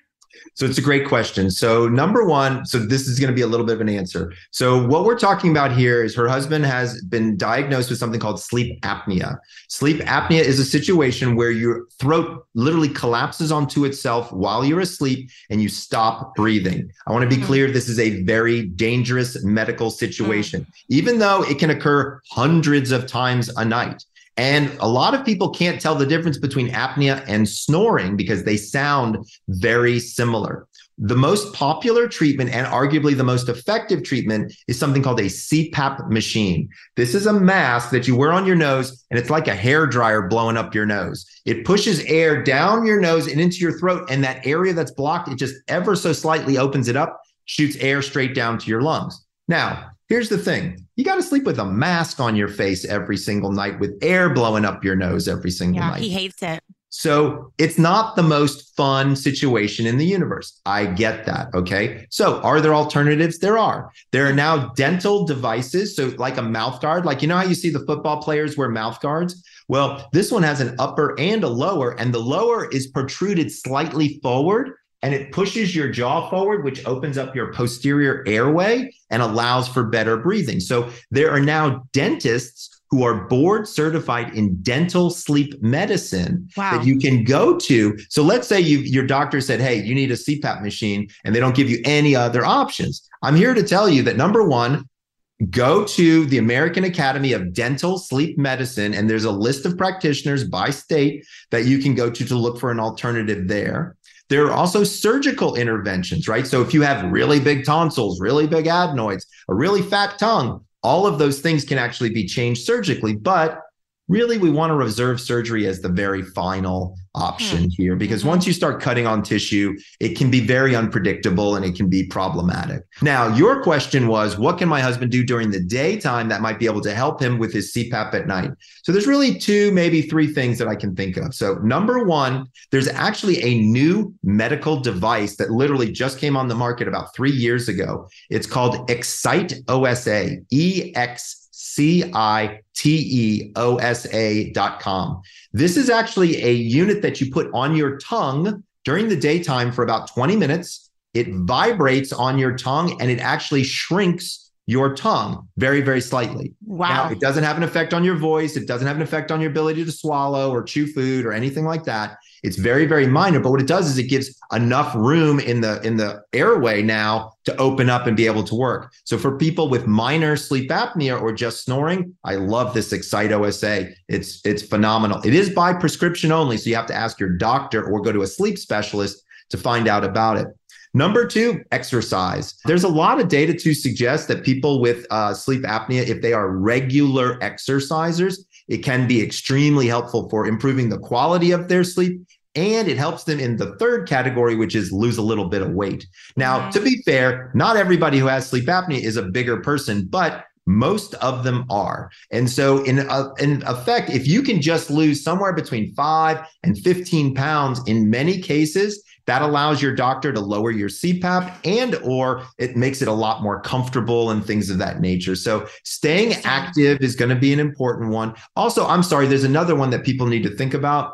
Speaker 1: So it's a great question. So number one, so this is going to be a little bit of an answer. So what we're talking about here is her husband has been diagnosed with something called sleep apnea. Sleep apnea is a situation where your throat literally collapses onto itself while you're asleep and you stop breathing. I want to be mm-hmm. clear this is a very dangerous medical situation. Mm-hmm. Even though it can occur hundreds of times a night. And a lot of people can't tell the difference between apnea and snoring because they sound very similar. The most popular treatment and arguably the most effective treatment is something called a CPAP machine. This is a mask that you wear on your nose and it's like a hair dryer blowing up your nose. It pushes air down your nose and into your throat and that area that's blocked, it just ever so slightly opens it up, shoots air straight down to your lungs. Now, here's the thing. You got to sleep with a mask on your face every single night with air blowing up your nose every single
Speaker 3: yeah,
Speaker 1: night.
Speaker 3: He hates it.
Speaker 1: So it's not the most fun situation in the universe. I get that. Okay. So are there alternatives? There are. There are now dental devices. So like a mouth guard, like you know how you see the football players wear mouth guards? Well, this one has an upper and a lower, and the lower is protruded slightly forward and it pushes your jaw forward, which opens up your posterior airway and allows for better breathing. So there are now dentists who are board certified in dental sleep medicine wow. that you can go to. So let's say you your doctor said, "Hey, you need a CPAP machine," and they don't give you any other options. I'm here to tell you that number one, go to the American Academy of Dental Sleep Medicine, and there's a list of practitioners by state that you can go to to look for an alternative there. There are also surgical interventions, right? So if you have really big tonsils, really big adenoids, a really fat tongue, all of those things can actually be changed surgically, but really we want to reserve surgery as the very final option hmm. here because once you start cutting on tissue it can be very unpredictable and it can be problematic. Now your question was what can my husband do during the daytime that might be able to help him with his cpap at night? So there's really two maybe three things that i can think of. So number one there's actually a new medical device that literally just came on the market about three years ago. It's called excite osa ex C I T E O S A dot com. This is actually a unit that you put on your tongue during the daytime for about 20 minutes. It vibrates on your tongue and it actually shrinks your tongue very, very slightly.
Speaker 3: Wow.
Speaker 1: Now, it doesn't have an effect on your voice. It doesn't have an effect on your ability to swallow or chew food or anything like that. It's very, very minor. But what it does is it gives enough room in the in the airway now to open up and be able to work. So for people with minor sleep apnea or just snoring, I love this Excite OSA. It's it's phenomenal. It is by prescription only, so you have to ask your doctor or go to a sleep specialist to find out about it. Number two, exercise. There's a lot of data to suggest that people with uh, sleep apnea, if they are regular exercisers, it can be extremely helpful for improving the quality of their sleep. And it helps them in the third category, which is lose a little bit of weight. Now, to be fair, not everybody who has sleep apnea is a bigger person, but most of them are. And so, in, uh, in effect, if you can just lose somewhere between five and 15 pounds in many cases, that allows your doctor to lower your CPAP and or it makes it a lot more comfortable and things of that nature. So staying active is going to be an important one. Also, I'm sorry, there's another one that people need to think about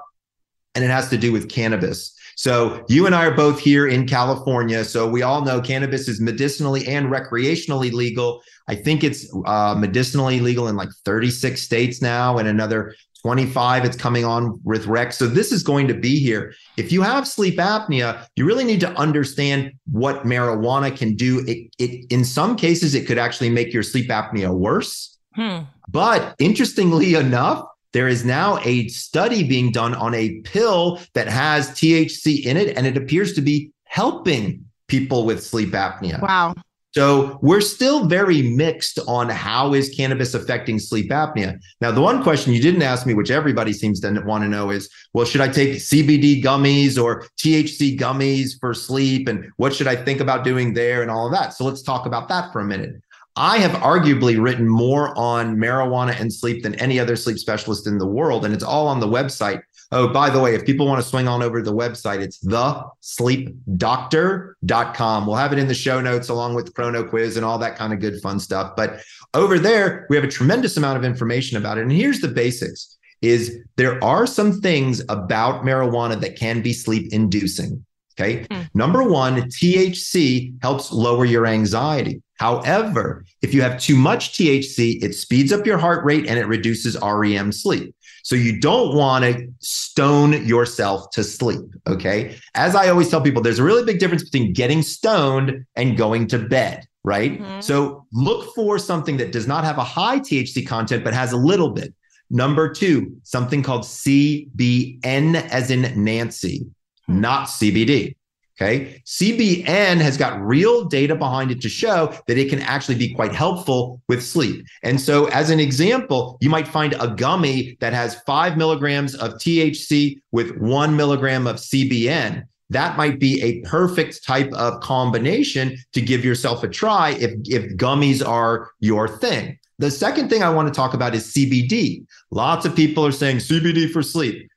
Speaker 1: and it has to do with cannabis. So you and I are both here in California. So we all know cannabis is medicinally and recreationally legal. I think it's uh, medicinally legal in like 36 states now, and another 25 it's coming on with rex. So this is going to be here. If you have sleep apnea you really need to understand what marijuana can do. It, it in some cases it could actually make your sleep apnea worse. Hmm. but interestingly enough there is now a study being done on a pill that has THC in it and it appears to be helping people with sleep apnea.
Speaker 3: Wow
Speaker 1: so we're still very mixed on how is cannabis affecting sleep apnea. Now, the one question you didn't ask me, which everybody seems to want to know is, well, should I take CBD gummies or THC gummies for sleep? And what should I think about doing there and all of that? So let's talk about that for a minute. I have arguably written more on marijuana and sleep than any other sleep specialist in the world. And it's all on the website Oh, by the way, if people want to swing on over to the website, it's thesleepdoctor.com. We'll have it in the show notes along with the chrono quiz and all that kind of good fun stuff. But over there, we have a tremendous amount of information about it. And here's the basics is there are some things about marijuana that can be sleep inducing. Okay. Mm. Number one, THC helps lower your anxiety. However, if you have too much THC, it speeds up your heart rate and it reduces REM sleep. So you don't want to stone yourself to sleep. Okay. As I always tell people, there's a really big difference between getting stoned and going to bed. Right. Mm-hmm. So look for something that does not have a high THC content, but has a little bit. Number two, something called CBN as in Nancy, hmm. not CBD. Okay. CBN has got real data behind it to show that it can actually be quite helpful with sleep. And so, as an example, you might find a gummy that has five milligrams of THC with one milligram of CBN. That might be a perfect type of combination to give yourself a try if, if gummies are your thing. The second thing I want to talk about is CBD. Lots of people are saying CBD for sleep.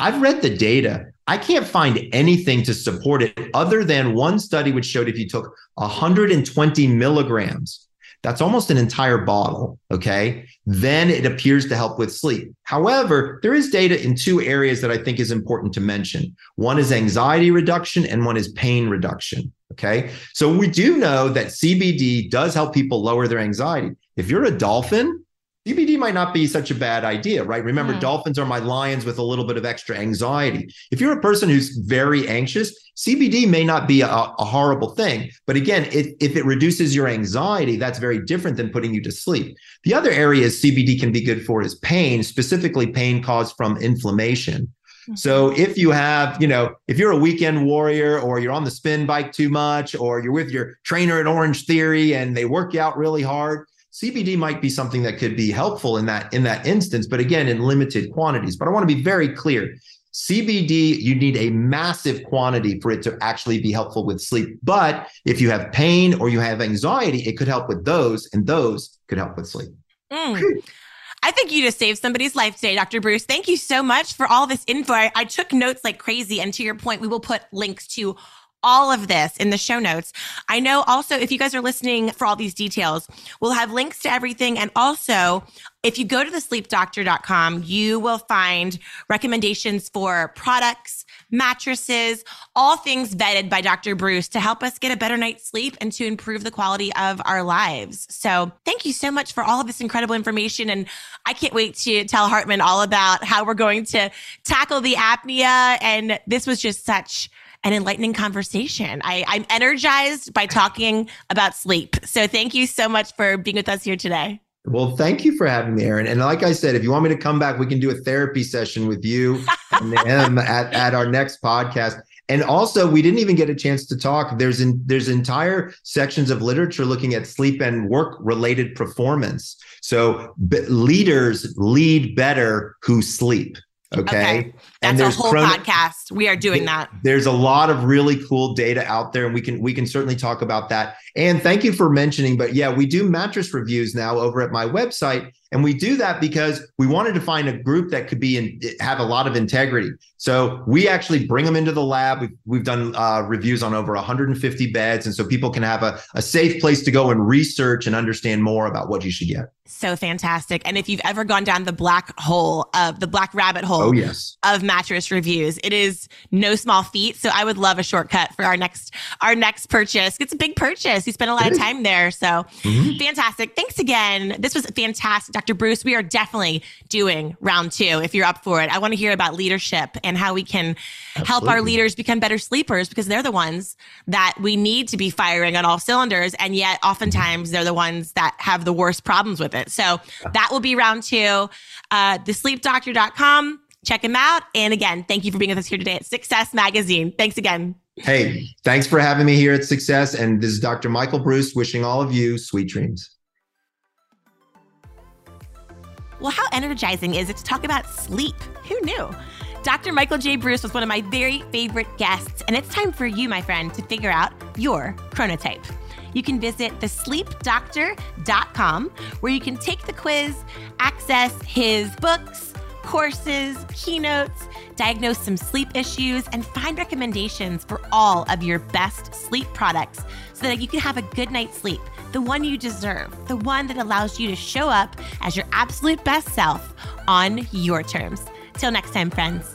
Speaker 1: I've read the data. I can't find anything to support it other than one study which showed if you took 120 milligrams, that's almost an entire bottle, okay, then it appears to help with sleep. However, there is data in two areas that I think is important to mention. One is anxiety reduction and one is pain reduction. Okay. So we do know that CBD does help people lower their anxiety. If you're a dolphin, CBD might not be such a bad idea, right? Remember, mm. dolphins are my lions with a little bit of extra anxiety. If you're a person who's very anxious, CBD may not be a, a horrible thing. But again, it, if it reduces your anxiety, that's very different than putting you to sleep. The other areas CBD can be good for is pain, specifically pain caused from inflammation. Mm-hmm. So if you have, you know, if you're a weekend warrior or you're on the spin bike too much or you're with your trainer at Orange Theory and they work you out really hard, CBD might be something that could be helpful in that in that instance, but again in limited quantities. But I want to be very clear. CBD, you need a massive quantity for it to actually be helpful with sleep. But if you have pain or you have anxiety, it could help with those, and those could help with sleep.
Speaker 3: Mm. I think you just saved somebody's life today, Dr. Breus. Thank you so much for all this info. I, I took notes like crazy. And to your point, we will put links to all of this in the show notes. I know also if you guys are listening for all these details, we'll have links to everything. And also, if you go to the sleepdoctor.com, you will find recommendations for products, mattresses, all things vetted by Dr. Breus to help us get a better night's sleep and to improve the quality of our lives. So thank you so much for all of this incredible information. And I can't wait to tell Hartman all about how we're going to tackle the apnea. And this was just such an enlightening conversation. I, I'm energized by talking about sleep. So thank you so much for being with us here today.
Speaker 1: Well, thank you for having me, Erin. And like I said, if you want me to come back, we can do a therapy session with you (laughs) and him at, at our next podcast. And also, we didn't even get a chance to talk. There's in, there's entire sections of literature looking at sleep and work related performance. So leaders lead better who sleep. Okay. okay.
Speaker 3: That's and a whole chron- podcast. We are doing that.
Speaker 1: There's a lot of really cool data out there, and we can we can certainly talk about that. And thank you for mentioning, but yeah, we do mattress reviews now over at my website. And we do that because we wanted to find a group that could be in have a lot of integrity. So we actually bring them into the lab. We've, we've done uh, reviews on over 150 beds. And so people can have a, a safe place to go and research and understand more about what you should get.
Speaker 3: So fantastic. And if you've ever gone down the black hole of the black rabbit hole
Speaker 1: oh, yes.
Speaker 3: of mattress reviews, it is no small feat. So I would love a shortcut for our next our next purchase. It's a big purchase. You spent a lot of time there. So mm-hmm. fantastic. Thanks again. This was fantastic. Dr. Breus, we are definitely doing round two if you're up for it. I want to hear about leadership and how we can Absolutely. help our leaders become better sleepers because they're the ones that we need to be firing on all cylinders. And yet, oftentimes, they're the ones that have the worst problems with it. So that will be round two. Uh, thesleepdoctor.com. Check him out. And again, thank you for being with us here today at Success Magazine. Thanks again.
Speaker 1: Hey, thanks for having me here at Success. And this is Dr. Michael Breus wishing all of you sweet dreams.
Speaker 3: Well, how energizing is it to talk about sleep? Who knew? Dr. Michael J. Breus was one of my very favorite guests, and it's time for you, my friend, to figure out your chronotype. You can visit thesleepdoctor.com where you can take the quiz, access his books, courses, keynotes, diagnose some sleep issues, and find recommendations for all of your best sleep products so that you can have a good night's sleep the one you deserve, the one that allows you to show up as your absolute best self on your terms. Till next time, friends.